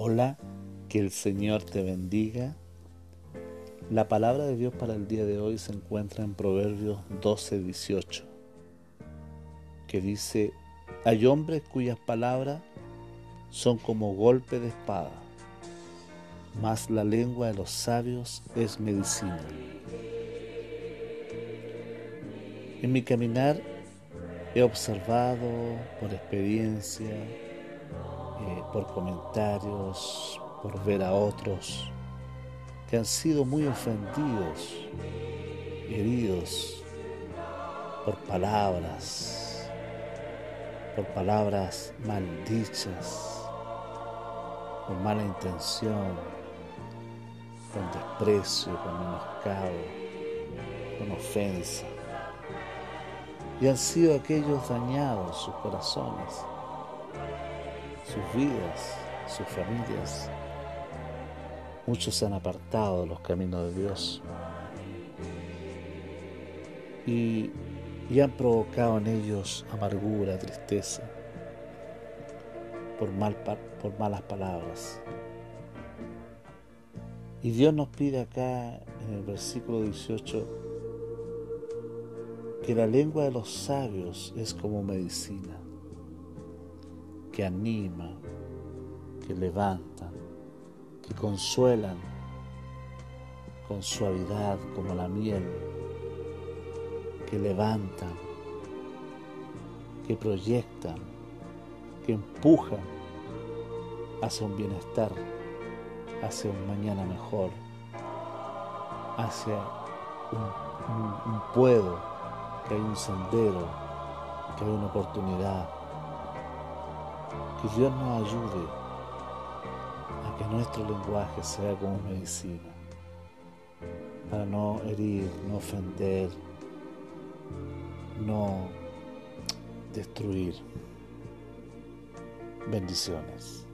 Hola, que el Señor te bendiga. La palabra de Dios para el día de hoy se encuentra en Proverbios 12, 18, que dice, hay hombres cuyas palabras son como golpe de espada, mas la lengua de los sabios es medicina. En mi caminar he observado por experiencia, por comentarios, por ver a otros que han sido muy ofendidos, heridos por palabras, por palabras maldichas, con mala intención, con desprecio, con menoscabo, con ofensa. Y han sido aquellos dañados sus corazones sus vidas, sus familias. Muchos se han apartado de los caminos de Dios y, han provocado en ellos amargura, tristeza, por, mal, por malas palabras. Y Dios nos pide acá en el versículo 18 que la lengua de los sabios es como medicina que animan, que levantan, que consuelan con suavidad como la miel, que levantan, que proyectan, que empujan hacia un bienestar, hacia un mañana mejor, hacia un, un puedo, que hay un sendero, que hay una oportunidad que Dios nos ayude a que nuestro lenguaje sea como medicina, para no herir, no ofender, no destruir. Bendiciones.